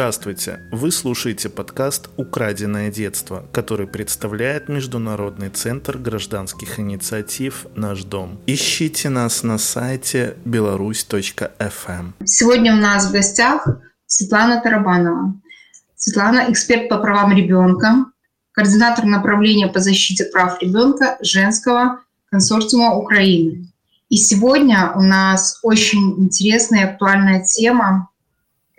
Здравствуйте! Вы слушаете подкаст «Украденное детство», который представляет Международный центр гражданских инициатив «Наш дом». Ищите нас на сайте беларусь.фм. Сегодня у нас в гостях Светлана Тарабанова. Светлана – эксперт по правам ребенка, координатор направления по защите прав ребенка женского консорциума Украины. И сегодня у нас очень интересная и актуальная тема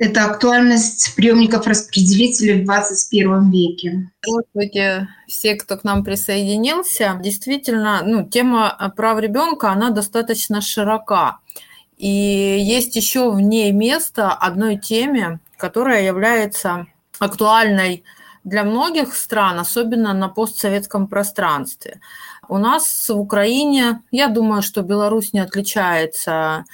это актуальность приемников распределителей в 21 веке. Здравствуйте, все, кто к нам присоединился. Действительно, ну, тема прав ребенка, она достаточно широка. И есть еще в ней место одной теме, которая является актуальной для многих стран, особенно на постсоветском пространстве. У нас в Украине, я думаю, что Беларусь не отличается а,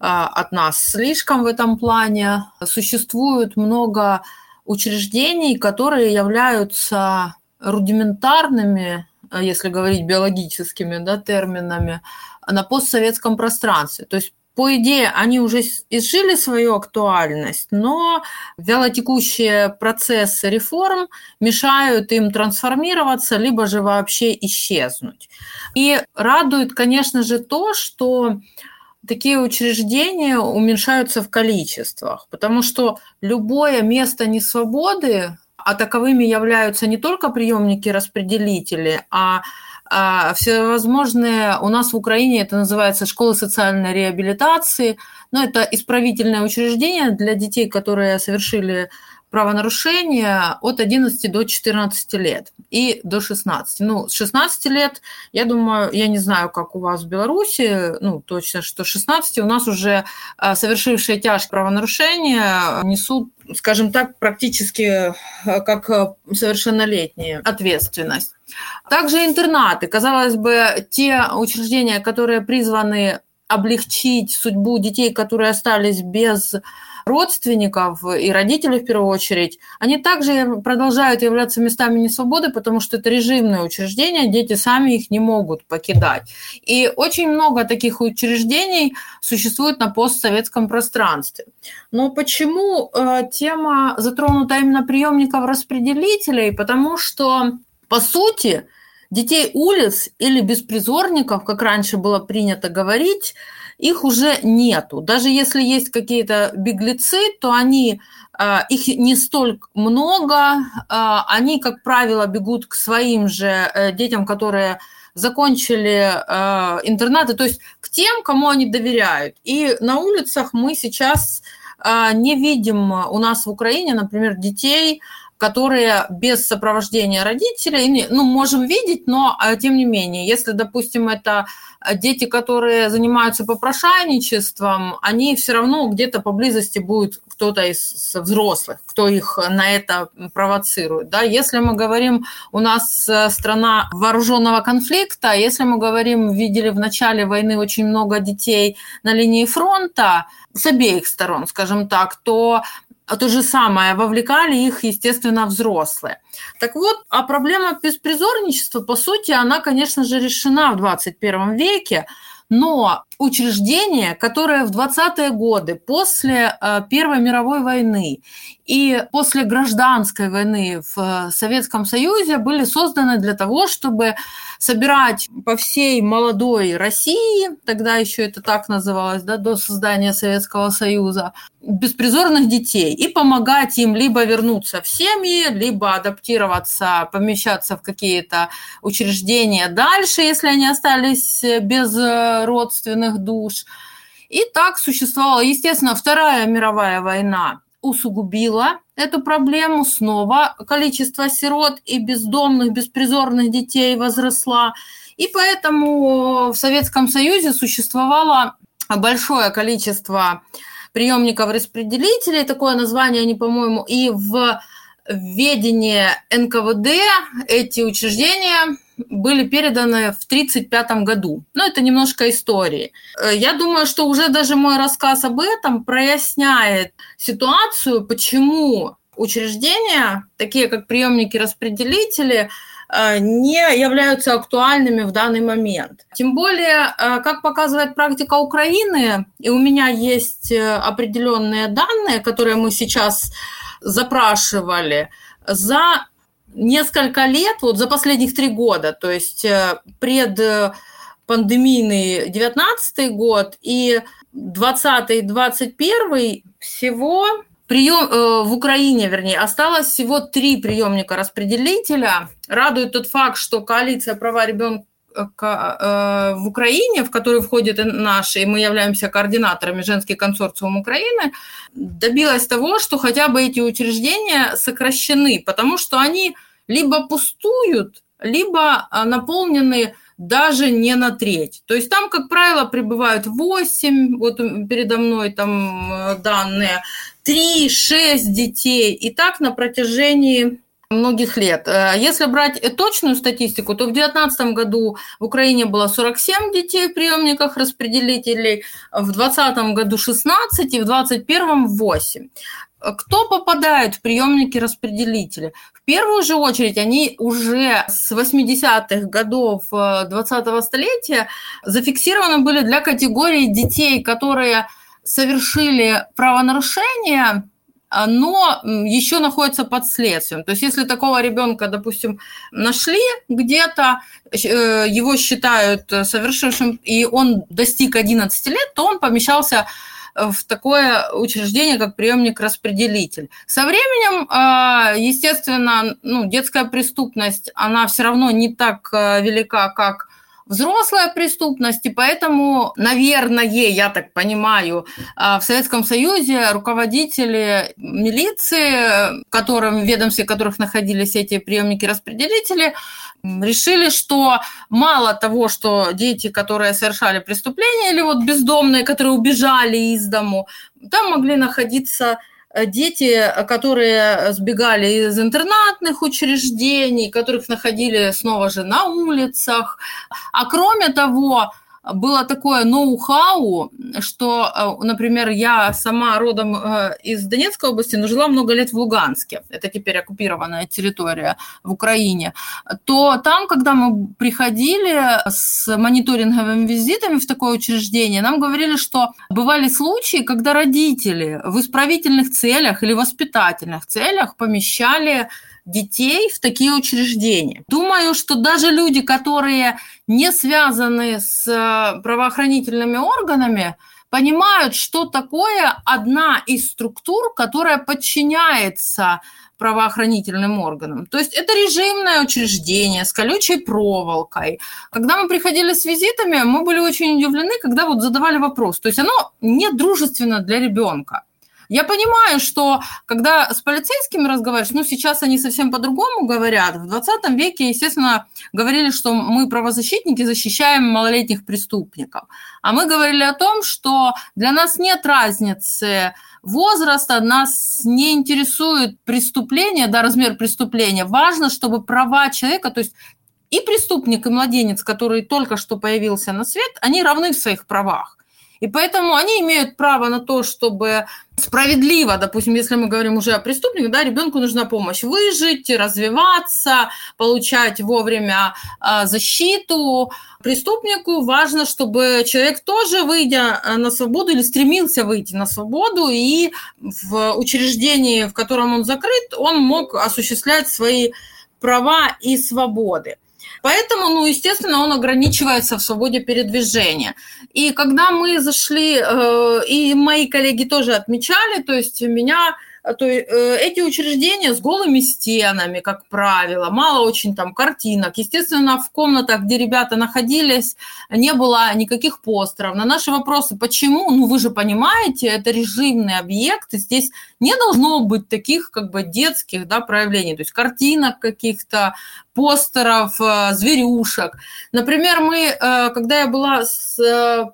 от нас слишком в этом плане. Существует много учреждений, которые являются рудиментарными, если говорить биологическими да, терминами, на постсоветском пространстве. То есть по идее, они уже изжили свою актуальность, но вялотекущие процессы реформ мешают им трансформироваться, либо же вообще исчезнуть. И радует, конечно же, то, что такие учреждения уменьшаются в количествах, потому что любое место несвободы, а таковыми являются не только приемники-распределители, а а, всевозможные, у нас в Украине это называется школы социальной реабилитации, но это исправительное учреждение для детей, которые совершили правонарушения от 11 до 14 лет и до 16. Ну, с 16 лет, я думаю, я не знаю, как у вас в Беларуси, ну, точно, что 16 у нас уже а, совершившие тяжкие правонарушения несут, скажем так, практически а, как а, совершеннолетние ответственность. Также интернаты. Казалось бы, те учреждения, которые призваны облегчить судьбу детей, которые остались без родственников и родителей в первую очередь, они также продолжают являться местами несвободы, потому что это режимные учреждения, дети сами их не могут покидать. И очень много таких учреждений существует на постсоветском пространстве. Но почему э, тема затронута именно приемников распределителей? Потому что, по сути, детей улиц или беспризорников, как раньше было принято говорить, их уже нету. Даже если есть какие-то беглецы, то они а, их не столько много, а, они, как правило, бегут к своим же э, детям, которые закончили э, интернаты, то есть к тем, кому они доверяют. И на улицах мы сейчас не видим у нас в Украине, например, детей, которые без сопровождения родителей, ну, можем видеть, но а, тем не менее, если, допустим, это дети, которые занимаются попрошайничеством, они все равно где-то поблизости будет кто-то из взрослых, кто их на это провоцирует. Да? Если мы говорим, у нас э, страна вооруженного конфликта, если мы говорим, видели в начале войны очень много детей на линии фронта, с обеих сторон, скажем так, то а то же самое, вовлекали их, естественно, взрослые. Так вот, а проблема беспризорничества, по сути, она, конечно же, решена в 21 веке, но учреждение, которое в 20-е годы после э, Первой мировой войны и после гражданской войны в э, Советском Союзе были созданы для того, чтобы собирать по всей молодой России, тогда еще это так называлось, да, до создания Советского Союза, беспризорных детей и помогать им либо вернуться в семьи, либо адаптироваться, помещаться в какие-то учреждения дальше, если они остались без э, родственных душ. И так существовала, естественно, Вторая мировая война усугубила эту проблему. Снова количество сирот и бездомных, беспризорных детей возросла. И поэтому в Советском Союзе существовало большое количество приемников-распределителей, такое название они, по-моему, и в ведении НКВД эти учреждения были переданы в 1935 году. Но это немножко истории. Э, я думаю, что уже даже мой рассказ об этом проясняет ситуацию, почему учреждения, такие как приемники-распределители, э, не являются актуальными в данный момент. Тем более, э, как показывает практика Украины, и у меня есть определенные данные, которые мы сейчас запрашивали за несколько лет, вот за последних три года, то есть э, пред пандемийный 19 год и 20 21 всего прием э, в Украине, вернее, осталось всего три приемника распределителя. Радует тот факт, что коалиция права ребенка э, в Украине, в которую входят наши, и мы являемся координаторами женский консорциум Украины, добилась того, что хотя бы эти учреждения сокращены, потому что они либо пустуют, либо э, наполнены даже не на треть. То есть там, как правило, прибывают 8, вот передо мной там э, данные, 3-6 детей, и так на протяжении многих лет. Э, если брать точную статистику, то в 2019 году в Украине было 47 детей в приемниках распределителей, в 2020 году 16 и в 2021 8. Кто попадает в приемники распределители? В первую же очередь они уже с 80-х годов 20-го э, столетия зафиксированы были для категории детей, которые совершили правонарушение, но еще находятся под следствием. То есть если такого ребенка, допустим, нашли где-то, э, его считают совершившим, и он достиг 11 лет, то он помещался в такое учреждение, как приемник-распределитель. Со временем, а, естественно, ну, детская преступность, она все равно не так а, велика, как взрослая преступность, и поэтому, наверное, я так понимаю, а, в Советском Союзе руководители милиции, которым, в ведомстве которых находились эти приемники-распределители, решили, что мало того, что дети, которые совершали преступления, или вот бездомные, которые убежали из дому, там могли находиться дети, которые сбегали из интернатных учреждений, которых находили снова же на улицах. А кроме того, было такое ноу-хау, что, э, например, я сама родом э, из Донецкой области, но жила много лет в Луганске, это теперь оккупированная территория в Украине, то там, когда мы приходили с мониторинговыми визитами в такое учреждение, нам говорили, что бывали случаи, когда родители в исправительных целях или воспитательных целях помещали детей в такие учреждения. Думаю, что даже люди, которые не связаны с э, правоохранительными органами, понимают, что такое одна из структур, которая подчиняется правоохранительным органам. То есть это режимное учреждение с колючей проволокой. Когда мы приходили с визитами, мы были очень удивлены, когда вот задавали вопрос. То есть оно не дружественно для ребенка. Я понимаю, что когда с полицейскими разговариваешь, ну, сейчас они совсем по-другому говорят. В 20 веке, естественно, говорили, что мы, правозащитники, защищаем малолетних преступников. А мы говорили о том, что для нас нет разницы возраста, нас не интересует преступление, да, размер преступления. Важно, чтобы права человека, то есть и преступник, и младенец, который только что появился на свет, они равны в своих правах. И поэтому они имеют право на то, чтобы справедливо, допустим, если мы говорим уже о преступниках, да, ребенку нужна помощь выжить, развиваться, получать вовремя э, защиту. Преступнику важно, чтобы человек тоже, выйдя а, на свободу или стремился выйти на свободу, и в учреждении, в котором он закрыт, он мог осуществлять свои права и свободы. Поэтому, ну, естественно, он ограничивается в свободе передвижения. И когда мы зашли, э, и мои коллеги тоже отмечали, то есть меня то э, эти учреждения с голыми стенами, как правило, мало очень там картинок. Естественно, в комнатах, где ребята находились, не было никаких постеров. На наши вопросы, почему, ну вы же понимаете, это режимный объект, и здесь не должно быть таких как бы детских да, проявлений, то есть картинок каких-то, постеров, э, зверюшек. Например, мы, э, когда я была с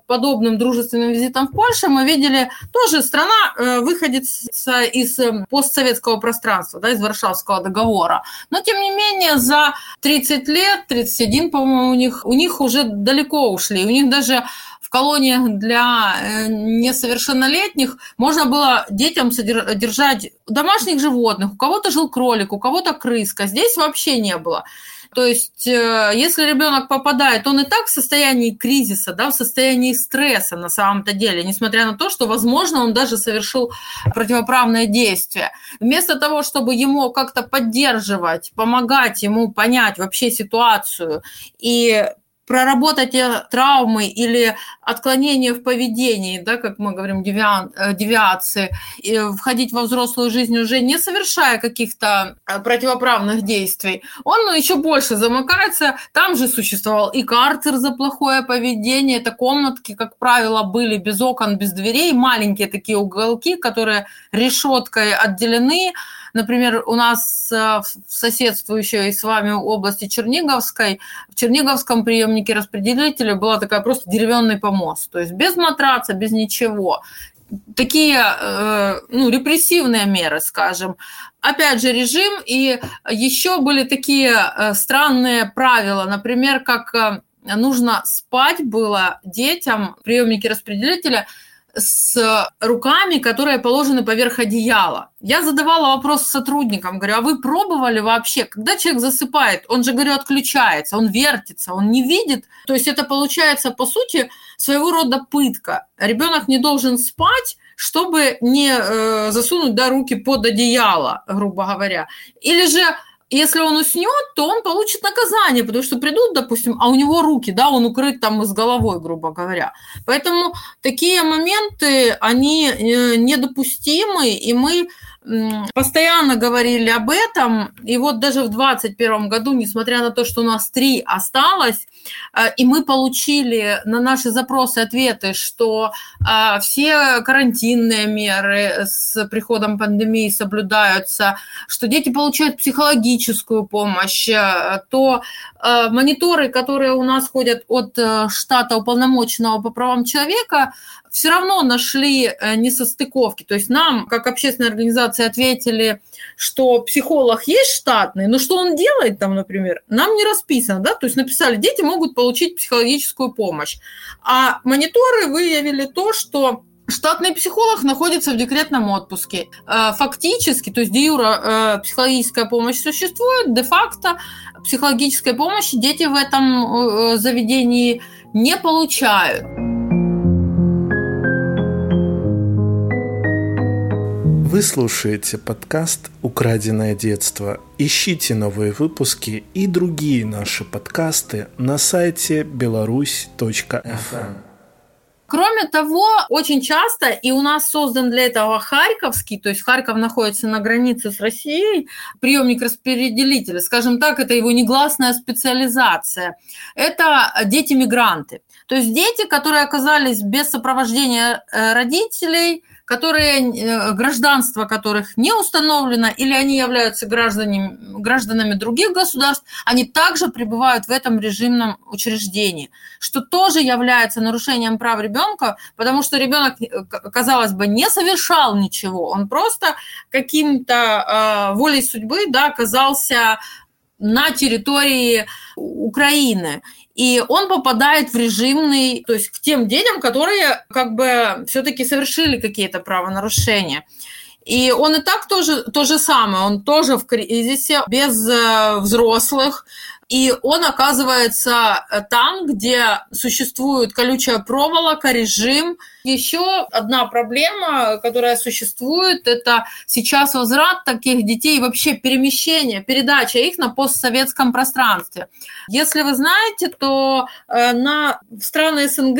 подобным дружественным визитом в Польше, мы видели тоже страна выходит из Эм, постсоветского пространства, да, из Варшавского договора. Но, тем не менее, за 30 лет, 31, по-моему, у них, у них уже далеко ушли. У них даже в колониях для э, несовершеннолетних можно было детям содержать домашних животных. У кого-то жил кролик, у кого-то крыска. Здесь вообще не было. То есть, э, если ребенок попадает, он и так в состоянии кризиса, да, в состоянии стресса на самом-то деле, несмотря на то, что, возможно, он даже совершил противоправное действие. Вместо того, чтобы ему как-то поддерживать, помогать ему понять вообще ситуацию и проработать травмы или отклонения в поведении, да, как мы говорим, э, девиации, и входить во взрослую жизнь уже не совершая каких-то э, противоправных действий, он ну, еще больше замыкается. Там же существовал и карцер за плохое поведение, это комнатки, как правило, были без окон, без дверей, маленькие такие уголки, которые решеткой отделены, Например, у нас э, в соседствующей с вами области Черниговской, в Черниговском приемнике распределителя была такая просто деревянный помост, то есть без матраца, без ничего. Такие э, ну, репрессивные меры, скажем. Опять же, режим, и еще были такие э, странные правила, например, как нужно спать было детям приемнике распределителя – с руками, которые положены поверх одеяла. Я задавала вопрос сотрудникам, говорю, а вы пробовали вообще, когда человек засыпает, он же, говорю, отключается, он вертится, он не видит. То есть это получается, по сути, своего рода пытка. Ребенок не должен спать, чтобы не э, засунуть да, руки под одеяло, грубо говоря. Или же если он уснет, то он получит наказание, потому что придут, допустим, а у него руки, да, он укрыт там с головой, грубо говоря. Поэтому такие моменты, они э, недопустимы, и мы постоянно говорили об этом, и вот даже в 2021 году, несмотря на то, что у нас три осталось, и мы получили на наши запросы ответы, что э, все карантинные меры с приходом пандемии соблюдаются, что дети получают психологическую помощь, э, то мониторы, которые у нас ходят от штата уполномоченного по правам человека, все равно нашли э, несостыковки. То есть нам, как общественной организации, ответили, что психолог есть штатный, но что он делает там, например, нам не расписано, да, то есть написали, дети могут получить психологическую помощь. А мониторы выявили то, что Штатный психолог находится в декретном отпуске. Э, фактически, то есть де юра э, психологическая помощь существует, де-факто психологической помощи дети в этом заведении не получают. Вы слушаете подкаст «Украденное детство». Ищите новые выпуски и другие наши подкасты на сайте беларусь.фм. Кроме того, очень часто, и у нас создан для этого Харьковский, то есть Харьков находится на границе с Россией, приемник распределителя, скажем так, это его негласная специализация. Это дети-мигранты. То есть дети, которые оказались без сопровождения э, родителей – которые, э, гражданство которых не установлено, или они являются гражданами, гражданами других государств, они также пребывают в этом режимном учреждении, что тоже является нарушением прав ребенка, потому что ребенок, э, казалось бы, не совершал ничего, он просто каким-то э, волей судьбы да, оказался на территории Украины. И он попадает в режимный, то есть к тем детям, которые как бы все-таки совершили какие-то правонарушения. И он и так тоже то же самое, он тоже в кризисе, без э, взрослых, и он оказывается э, там, где существует колючая проволока, режим. Еще одна проблема, которая существует, это сейчас возврат таких детей, вообще перемещение, передача их на постсоветском пространстве. Если вы знаете, то э, на страны СНГ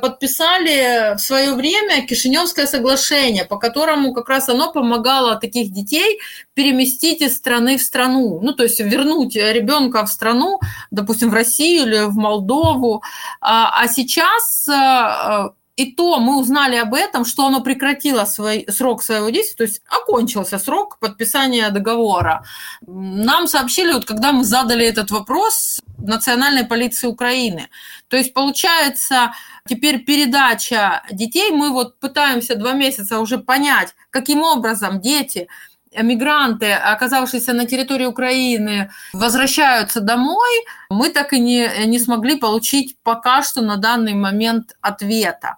подписали в свое время Кишиневское соглашение, по которому как раз оно помогало таких детей переместить из страны в страну, ну, то есть вернуть ребенка в страну, допустим, в Россию или в Молдову. А, а сейчас э, и то мы узнали об этом, что оно прекратило свой, срок своего действия, то есть окончился срок подписания договора. Нам сообщили, вот когда мы задали этот вопрос Национальной полиции Украины. То есть получается теперь передача детей, мы вот пытаемся два месяца уже понять, каким образом дети мигранты, оказавшиеся на территории Украины, возвращаются домой, мы так и не, не смогли получить пока что на данный момент ответа.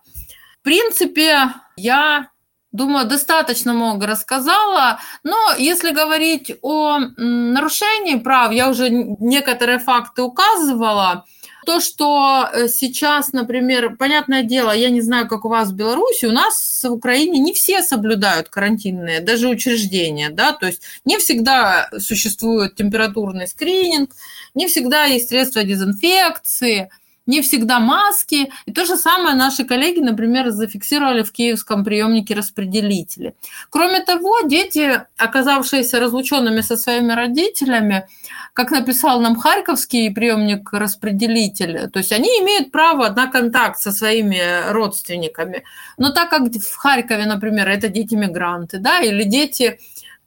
В принципе, я Думаю, достаточно много рассказала. Но если говорить о нарушении прав, я уже некоторые факты указывала. То, что э, сейчас, например, понятное дело, я не знаю, как у вас в Беларуси, у нас в Украине не все соблюдают карантинные, даже учреждения, да, то есть не всегда существует температурный скрининг, не всегда есть средства дезинфекции – не всегда маски. И то же самое наши коллеги, например, зафиксировали в киевском приемнике распределители. Кроме того, дети, оказавшиеся разлученными со своими родителями, как написал нам харьковский приемник-распределитель, то есть они имеют право на контакт со своими родственниками. Но так как в Харькове, например, это дети-мигранты, да, или дети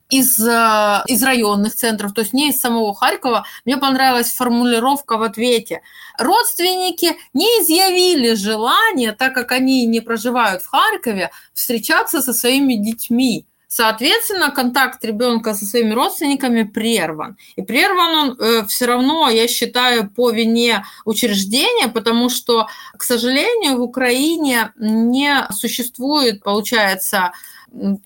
из, э, из районных центров, то есть не из самого Харькова. Мне понравилась формулировка в ответе. Родственники не изъявили желания, так как они не проживают в Харькове, встречаться со своими детьми. Соответственно, контакт ребенка со своими родственниками прерван. И прерван он э, все равно, я считаю, по вине учреждения, потому что, к сожалению, в Украине не существует, получается,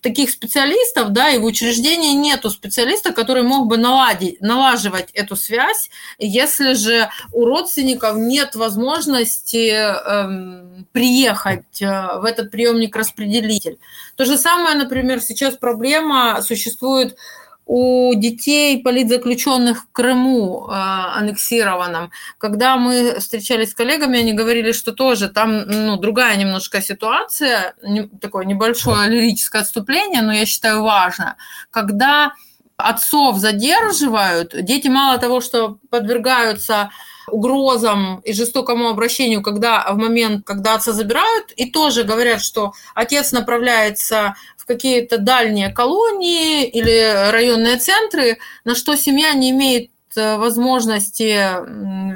таких специалистов, да, и в учреждении нету специалиста, который мог бы наладить, налаживать эту связь, если же у родственников нет возможности эм, приехать э, в этот приемник-распределитель. То же самое, например, сейчас проблема существует у детей политзаключенных в Крыму э, аннексированном. Когда мы встречались с коллегами, они говорили, что тоже там ну, другая немножко ситуация, не, такое небольшое лирическое отступление, но я считаю важно. Когда отцов задерживают, дети мало того, что подвергаются угрозам и жестокому обращению, когда в момент, когда отца забирают, и тоже говорят, что отец направляется какие-то дальние колонии или районные центры, на что семья не имеет возможности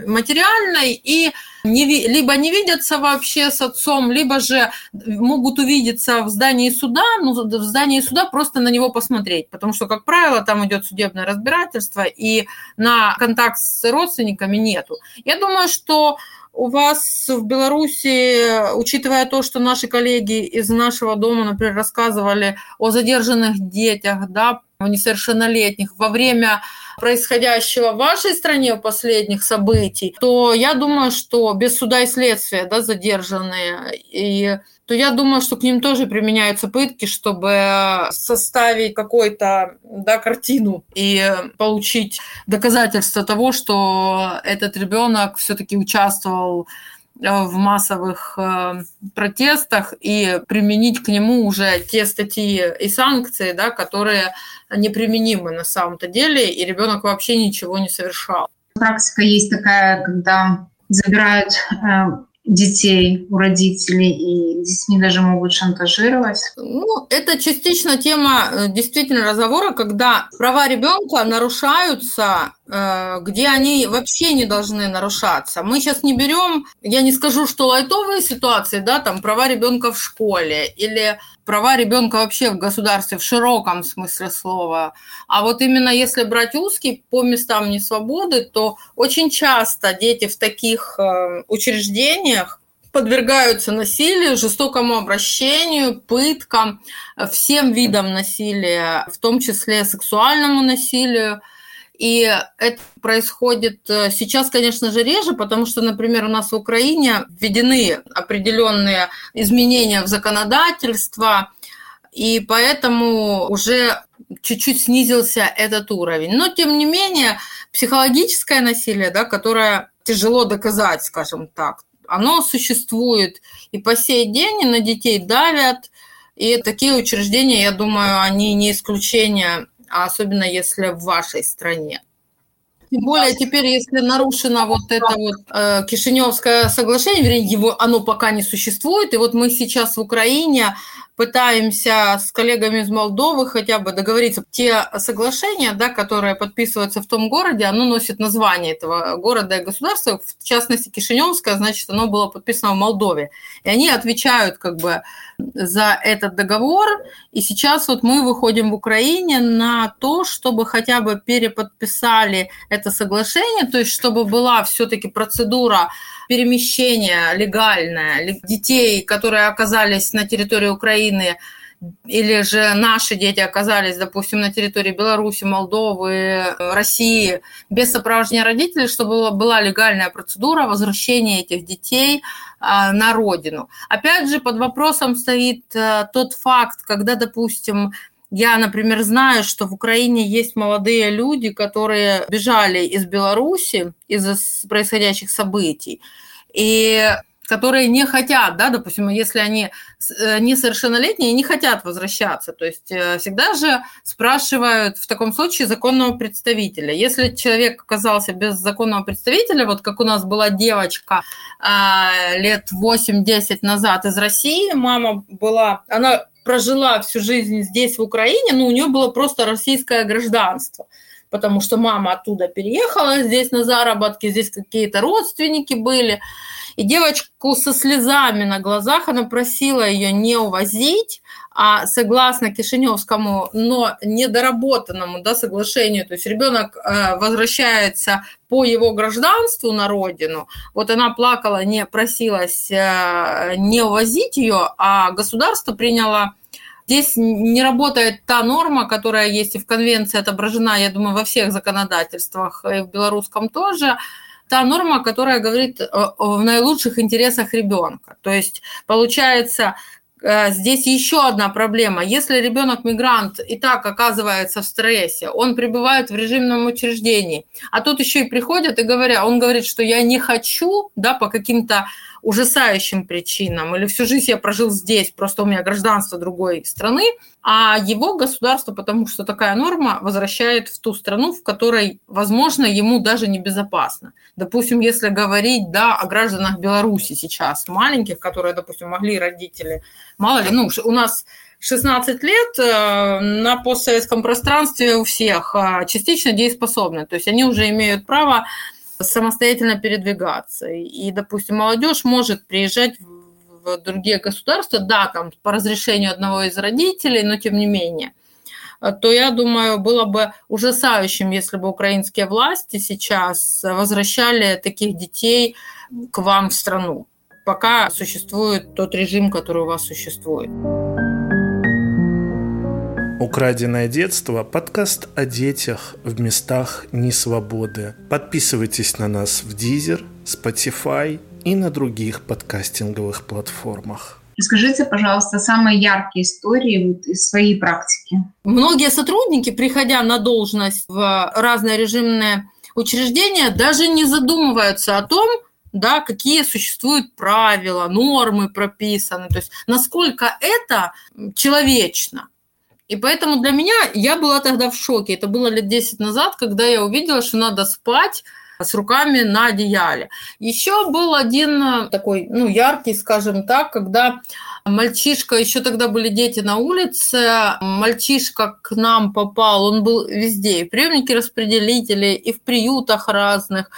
материальной и не, либо не видятся вообще с отцом, либо же могут увидеться в здании суда, ну, в здании суда просто на него посмотреть, потому что, как правило, там идет судебное разбирательство, и на контакт с родственниками нету. Я думаю, что у вас в Беларуси, учитывая то, что наши коллеги из нашего дома, например, рассказывали о задержанных детях, да, несовершеннолетних во время происходящего в вашей стране последних событий, то я думаю, что без суда и следствия да, задержанные. И то я думаю, что к ним тоже применяются пытки, чтобы составить какую-то да, картину и получить доказательство того, что этот ребенок все-таки участвовал э, в массовых э, протестах. И применить к нему уже те статьи и санкции, да, которые неприменимы на самом-то деле, и ребенок вообще ничего не совершал. Практика есть такая, когда забирают э, детей у родителей, и детьми даже могут шантажировать? Ну, это частично тема э, действительно разговора, когда права ребенка нарушаются, где они вообще не должны нарушаться. Мы сейчас не берем, я не скажу, что лайтовые ситуации, да, там права ребенка в школе или права ребенка вообще в государстве в широком смысле слова. А вот именно если брать узкий по местам несвободы, то очень часто дети в таких э, учреждениях подвергаются насилию, жестокому обращению, пыткам, всем видам насилия, в том числе сексуальному насилию. И это происходит э, сейчас, конечно же, реже, потому что, например, у нас в Украине введены определенные изменения в законодательство, и поэтому уже чуть-чуть снизился этот уровень. Но, тем не менее, психологическое насилие, да, которое тяжело доказать, скажем так, оно существует. И по сей день и на детей давят, и такие учреждения, я думаю, они не исключение а особенно если в вашей стране. Тем более теперь, если нарушено вот это вот э, Кишиневское соглашение, вернее, его, оно пока не существует, и вот мы сейчас в Украине пытаемся с коллегами из Молдовы хотя бы договориться. Те соглашения, да, которые подписываются в том городе, оно носит название этого города и государства, в частности Кишиневское, значит, оно было подписано в Молдове. И они отвечают как бы за этот договор. И сейчас вот мы выходим в Украине на то, чтобы хотя бы переподписали это соглашение, то есть чтобы была все-таки процедура перемещения легальная детей, которые оказались на территории Украины или же наши дети оказались, допустим, на территории Беларуси, Молдовы, России без сопровождения родителей, чтобы была легальная процедура возвращения этих детей а, на родину. Опять же, под вопросом стоит э, тот факт, когда, допустим, я, например, знаю, что в Украине есть молодые люди, которые бежали из Беларуси из-за происходящих событий. И которые не хотят, да, допустим, если они э, несовершеннолетние не хотят возвращаться, то есть э, всегда же спрашивают в таком случае законного представителя. Если человек оказался без законного представителя, вот как у нас была девочка а, лет 8-10 назад из России, мама была, она прожила всю жизнь здесь, в Украине, но у нее было просто российское гражданство потому что мама оттуда переехала, здесь на заработки, здесь какие-то родственники были. И девочку со слезами на глазах, она просила ее не увозить, а согласно Кишиневскому, но недоработанному да, соглашению, то есть ребенок э, возвращается по его гражданству на родину, вот она плакала, не просилась э, не увозить ее, а государство приняло. Здесь не работает та норма, которая есть и в конвенции отображена, я думаю, во всех законодательствах, и в белорусском тоже, та норма, которая говорит в наилучших интересах ребенка. То есть получается, э, здесь еще одна проблема. Если ребенок мигрант и так оказывается в стрессе, он пребывает в режимном учреждении, а тут еще и приходят и говорят, он говорит, что я не хочу, да, по каким-то ужасающим причинам, или всю жизнь я прожил здесь, просто у меня гражданство другой страны, а его государство, потому что такая норма, возвращает в ту страну, в которой, возможно, ему даже небезопасно. Допустим, если говорить да, о гражданах Беларуси сейчас, маленьких, которые, допустим, могли родители, мало ли, ну, у нас 16 лет э, на постсоветском пространстве у всех а, частично дееспособны, то есть они уже имеют право самостоятельно передвигаться. И, допустим, молодежь может приезжать в другие государства, да, там по разрешению одного из родителей, но тем не менее, то я думаю, было бы ужасающим, если бы украинские власти сейчас возвращали таких детей к вам в страну, пока существует тот режим, который у вас существует. Украденное детство – подкаст о детях в местах несвободы. Подписывайтесь на нас в Deezer, Spotify и на других подкастинговых платформах. Расскажите, пожалуйста, самые яркие истории вот из своей практики. Многие сотрудники, приходя на должность в разные режимные учреждения, даже не задумываются о том, да, какие существуют правила, нормы прописаны, то есть насколько это человечно. И поэтому для меня я была тогда в шоке. Это было лет 10 назад, когда я увидела, что надо спать с руками на одеяле. Еще был один э, такой, ну, яркий, скажем так, когда мальчишка, еще тогда были дети на улице, мальчишка к нам попал, он был везде, и приемники распределители, и в приютах разных,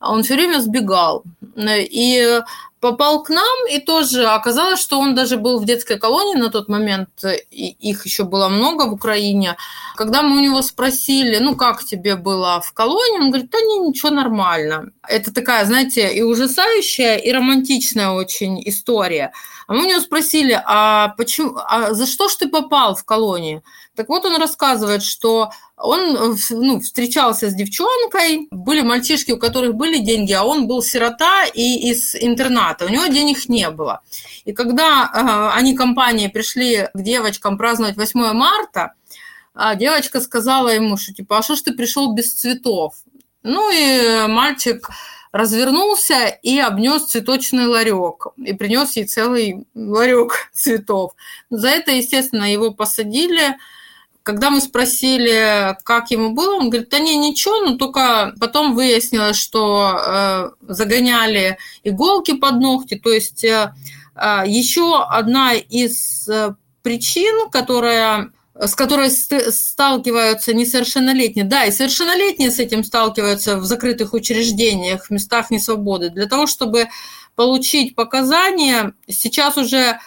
он все время сбегал. И попал к нам, и тоже оказалось, что он даже был в детской колонии на тот момент, и их еще было много в Украине. Когда мы у него спросили, ну, как тебе было в колонии, он говорит, да не, ничего, нормально. Это такая, знаете, и ужасающая, и романтичная очень история. А мы у него спросили, а почему, а за что ж ты попал в колонию? Так вот он рассказывает, что он ну, встречался с девчонкой, были мальчишки, у которых были деньги, а он был сирота и из интерната, у него денег не было. И когда э, они компанией пришли к девочкам праздновать 8 марта, а девочка сказала ему, что типа, а что ж ты пришел без цветов? Ну и мальчик развернулся и обнес цветочный ларек и принес ей целый ларек цветов. За это, естественно, его посадили, когда мы спросили, как ему было, он говорит, да не, ничего, но только потом выяснилось, что э, загоняли иголки под ногти. То есть э, э еще одна из э, причин, которая с которой сталкиваются несовершеннолетние. Да, и совершеннолетние с этим сталкиваются в закрытых учреждениях, в местах несвободы. Для того, чтобы получить показания, сейчас уже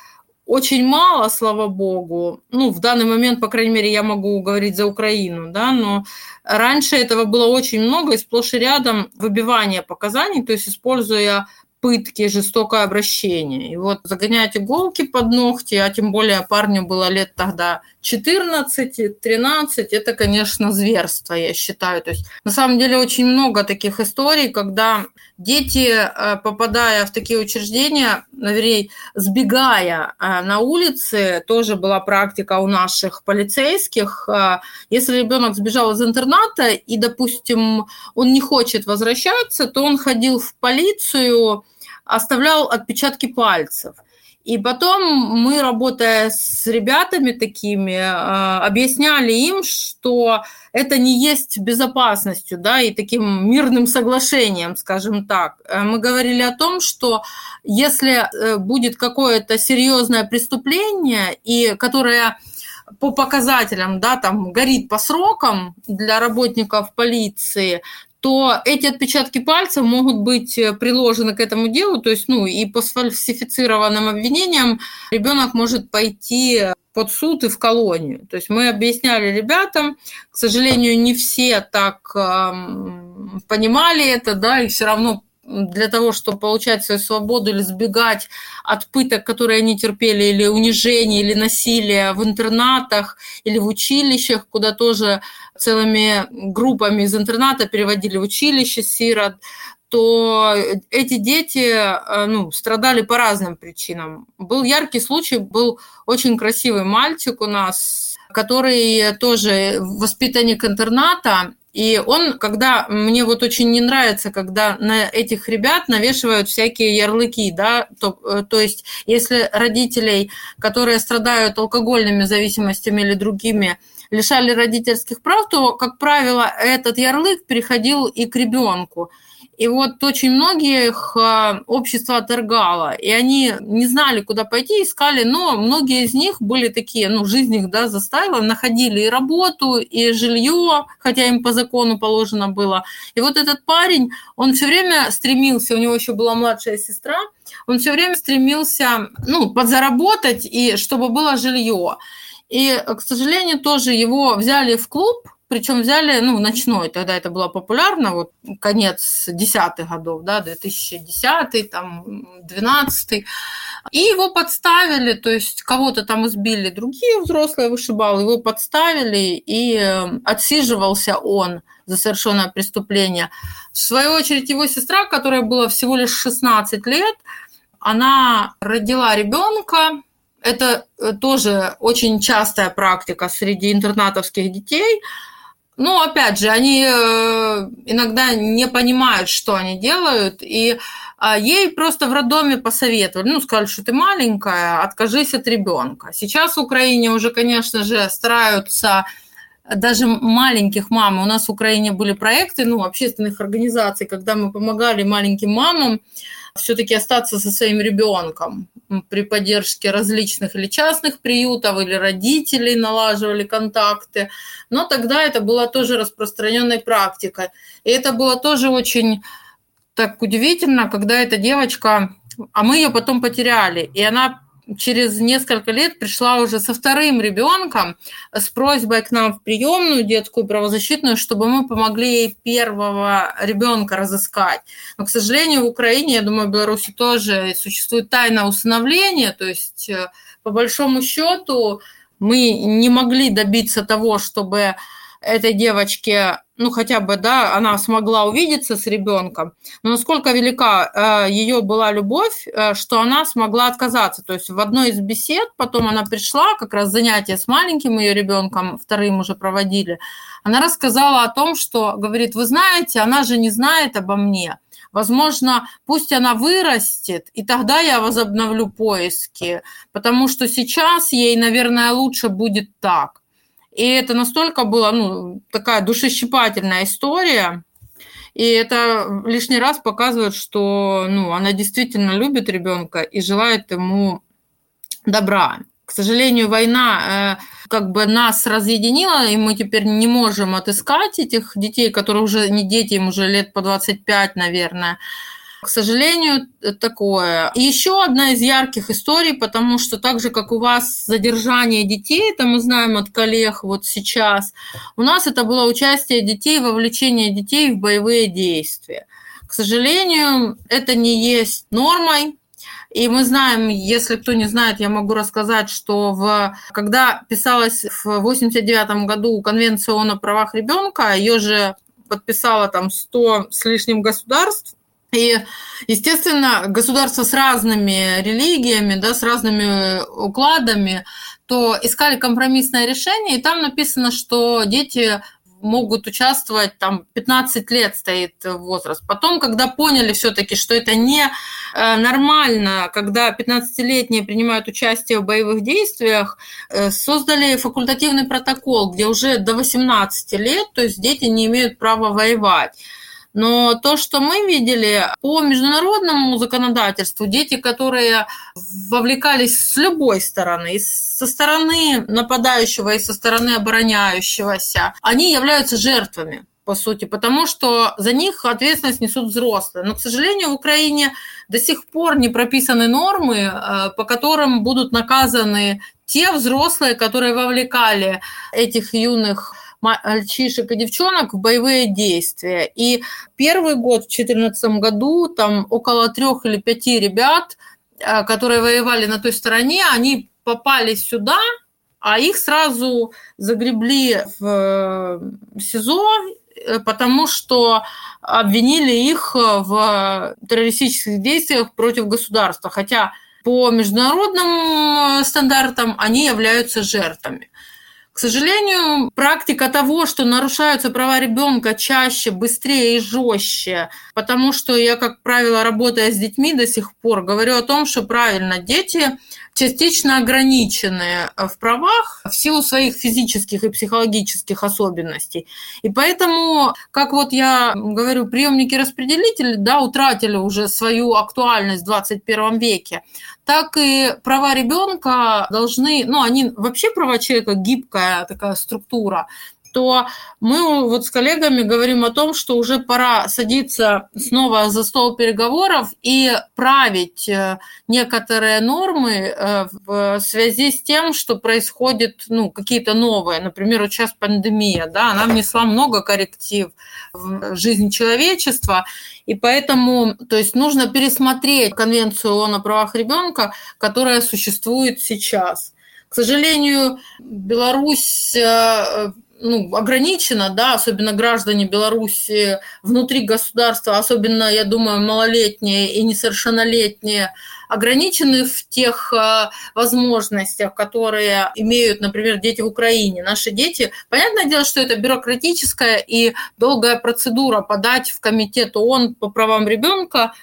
очень мало, слава богу. Ну, в данный момент, по крайней мере, я могу говорить за Украину, да, но раньше этого было очень много, и сплошь и рядом выбивание показаний, то есть используя пытки, жестокое обращение. И вот загонять иголки под ногти, а тем более парню было лет тогда 14, 13, это, конечно, зверство, я считаю. То есть, на самом деле, очень много таких историй, когда дети, э, попадая в такие учреждения, наверное, сбегая э, на улице, тоже была практика у наших полицейских, э, если ребенок сбежал из интерната и, допустим, он не хочет возвращаться, то он ходил в полицию, оставлял отпечатки пальцев – и потом мы, работая с ребятами такими, а, объясняли им, что это не есть безопасностью, да, и таким мирным соглашением, скажем так. Э, мы говорили о том, что если э, будет какое-то серьезное преступление, и которое по показателям, да, там горит по срокам для работников полиции, то эти отпечатки пальцев могут быть э, приложены к этому делу, то есть, ну, и по сфальсифицированным обвинениям ребенок может пойти под суд и в колонию. То есть мы объясняли ребятам, к сожалению, не все так э, понимали это, да, и все равно для того, чтобы получать свою свободу или сбегать от пыток, которые они терпели, или унижения, или насилия в интернатах, или в училищах, куда тоже целыми группами из интерната переводили в училище сирот, то эти дети э, ну, страдали по разным причинам. Был яркий случай, был очень красивый мальчик у нас, который тоже воспитанник интерната, и он, когда мне вот очень не нравится, когда на этих ребят навешивают всякие ярлыки, да, то, э, то есть если родителей, которые страдают алкогольными зависимостями или другими, лишали родительских прав, то, как правило, этот ярлык переходил и к ребенку. И вот очень многих а, общество отторгало, и они не знали, куда пойти, искали, но многие из них были такие, ну, жизнь их, да, заставила, находили и работу, и жилье, хотя им по закону положено было. И вот этот парень, он все время стремился, у него еще была младшая сестра, он все время стремился, ну, подзаработать, и чтобы было жилье. И, к сожалению, тоже его взяли в клуб, причем взяли, ну, ночной, тогда это было популярно, вот конец десятых годов, да, 2010 там, 12 и его подставили, то есть кого-то там избили другие взрослые вышибалы, его подставили, и э, отсиживался он за совершенное преступление. В свою очередь, его сестра, которая была всего лишь 16 лет, она родила ребенка, это э, тоже очень частая практика среди интернатовских детей – ну, опять же, они э, иногда не понимают, что они делают, и а, ей просто в роддоме посоветовали, ну, сказали, что ты маленькая, откажись от ребенка. Сейчас в Украине уже, конечно же, стараются даже маленьких мам. У нас в Украине были проекты, ну, общественных организаций, когда мы помогали маленьким мамам все-таки остаться со своим ребенком при поддержке различных или частных приютов, или родителей налаживали контакты. Но тогда это было тоже распространенной практикой. И это было тоже очень так удивительно, когда эта девочка, а мы ее потом потеряли, и она через несколько лет пришла уже со вторым ребенком с просьбой к нам в приемную детскую правозащитную, чтобы мы помогли ей первого ребенка разыскать. Но, к сожалению, в Украине, я думаю, в Беларуси тоже существует тайна усыновления, то есть э, по большому счету мы не могли добиться того, чтобы этой девочке, ну хотя бы, да, она смогла увидеться с ребенком, но насколько велика э, ее была любовь, э, что она смогла отказаться. То есть в одной из бесед потом она пришла, как раз занятие с маленьким ее ребенком, вторым уже проводили, она рассказала о том, что, говорит, вы знаете, она же не знает обо мне. Возможно, пусть она вырастет, и тогда я возобновлю поиски, потому что сейчас ей, наверное, лучше будет так. И это настолько была ну, такая душещипательная история. И это лишний раз показывает, что ну, она действительно любит ребенка и желает ему добра. К сожалению, война э, как бы нас разъединила, и мы теперь не можем отыскать этих детей, которые уже не дети, им уже лет по 25, наверное. К сожалению, такое. И еще одна из ярких историй, потому что так же, как у вас задержание детей, это мы знаем от коллег вот сейчас, у нас это было участие детей, вовлечение детей в боевые действия. К К сожалению, это не есть нормой. И мы знаем, если кто не знает, я могу рассказать, что в, когда писалась в 1989 году Конвенция ООН о правах ребенка, ее же подписало там 100 с лишним государств, и, естественно, государства с разными религиями, да, с разными укладами, то искали компромиссное решение, и там написано, что дети могут участвовать, там 15 лет стоит возраст. Потом, когда поняли все-таки, что это не э, нормально, когда 15-летние принимают участие в боевых действиях, э, создали факультативный протокол, где уже до 18 лет, то есть дети не имеют права воевать. Но то, что мы видели по международному законодательству, дети, которые вовлекались с любой стороны, со стороны нападающего и со стороны обороняющегося, они являются жертвами по сути, потому что за них ответственность несут взрослые. Но, к сожалению, в Украине до сих пор не прописаны нормы, э, по которым будут наказаны те взрослые, которые вовлекали этих юных мальчишек и девчонок в боевые действия. И первый год, в 2014 году, там около трех или пяти ребят, э, которые воевали на той стороне, они попали сюда, а их сразу загребли в э, СИЗО, э, потому что обвинили их в террористических действиях против государства, хотя по международным стандартам они являются жертвами. К сожалению, практика того, что нарушаются права ребенка чаще, быстрее и жестче, потому что я, как правило, работая с детьми до сих пор, говорю о том, что правильно, дети частично ограничены в правах в силу своих физических и психологических особенностей. И поэтому, как вот я говорю, приемники-распределители да, утратили уже свою актуальность в 21 веке так и права ребенка должны, ну, они вообще права человека гибкая такая структура, то мы вот с коллегами говорим о том, что уже пора садиться снова за стол переговоров и править э, некоторые нормы э, в связи с тем, что происходит ну, какие-то новые. Например, вот сейчас пандемия, да, она внесла много корректив в жизнь человечества, и поэтому, то есть нужно пересмотреть Конвенцию ООН о правах ребенка, которая существует сейчас. К сожалению, Беларусь э, ну, ограничено, да, особенно граждане Беларуси внутри государства, особенно, я думаю, малолетние и несовершеннолетние, ограничены в тех э, возможностях, которые имеют, например, дети в Украине. Наши дети, понятное дело, что это бюрократическая и долгая процедура подать в комитет ООН по правам ребенка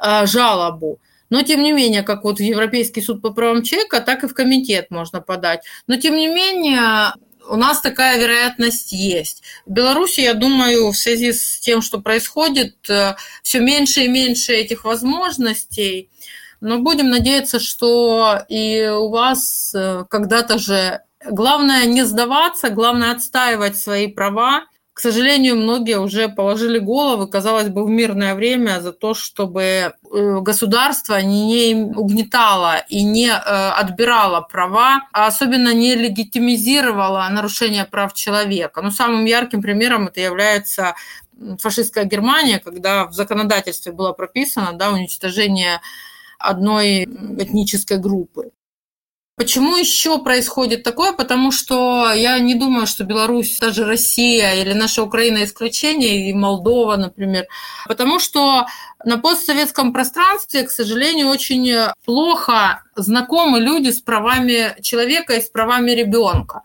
э, жалобу. Но, тем не менее, как вот в Европейский суд по правам человека, так и в комитет можно подать. Но, тем не менее, у нас такая вероятность есть. В Беларуси, я думаю, в связи с тем, что происходит, э, все меньше и меньше этих возможностей. Но будем надеяться, что и у вас э, когда-то же главное не сдаваться, главное отстаивать свои права, к сожалению, многие уже положили головы, казалось бы, в мирное время за то, чтобы э, государство не угнетало и не э, отбирало права, а особенно не легитимизировало нарушение прав человека. Но самым ярким примером это является фашистская Германия, когда в законодательстве было прописано да, уничтожение одной этнической группы. Почему еще происходит такое? Потому что я не думаю, что Беларусь, даже Россия или наша Украина исключение, и Молдова, например. Потому что на постсоветском пространстве, к сожалению, очень плохо знакомы люди с правами человека и с правами ребенка.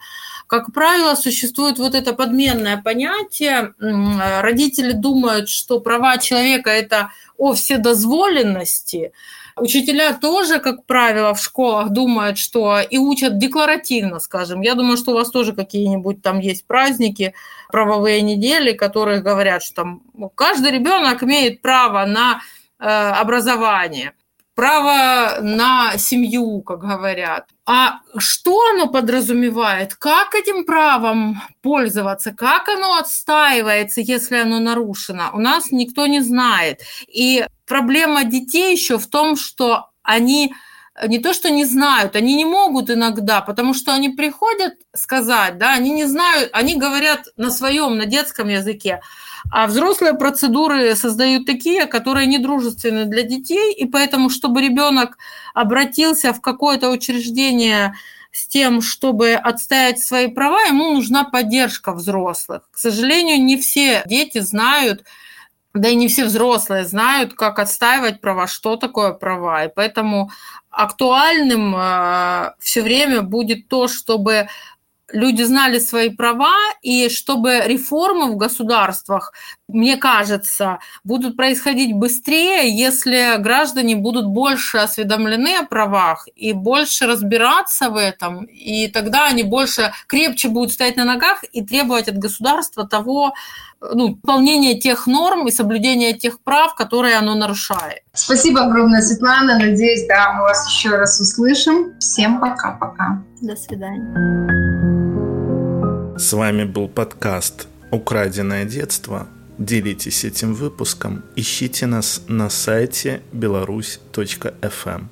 Как правило, существует вот это подменное понятие. Родители думают, что права человека – это о вседозволенности, Учителя тоже, как правило, в школах думают, что и учат декларативно, скажем. Я думаю, что у вас тоже какие-нибудь там есть праздники, правовые недели, которые говорят, что там каждый ребенок имеет право на э, образование право на семью, как говорят. А что оно подразумевает? Как этим правом пользоваться? Как оно отстаивается, если оно нарушено? У нас никто не знает. И проблема детей еще в том, что они не то, что не знают, они не могут иногда, потому что они приходят сказать, да, они не знают, они говорят на своем, на детском языке, А взрослые процедуры создают такие, которые недружественны для детей, и поэтому, чтобы ребенок обратился в какое-то учреждение с тем, чтобы отстоять свои права, ему нужна поддержка взрослых. К сожалению, не все дети знают, да и не все взрослые знают, как отстаивать права, что такое права. И поэтому актуальным э, все время будет то, чтобы люди знали свои права, и чтобы реформы в государствах, мне кажется, будут происходить быстрее, если граждане будут больше осведомлены о правах и больше разбираться в этом, и тогда они больше крепче будут стоять на ногах и требовать от государства того, ну, выполнения тех норм и соблюдения тех прав, которые оно нарушает. Спасибо огромное, Светлана. Надеюсь, да, мы вас еще раз услышим. Всем пока-пока. До свидания. С вами был подкаст «Украденное детство». Делитесь этим выпуском, ищите нас на сайте беларусь.фм.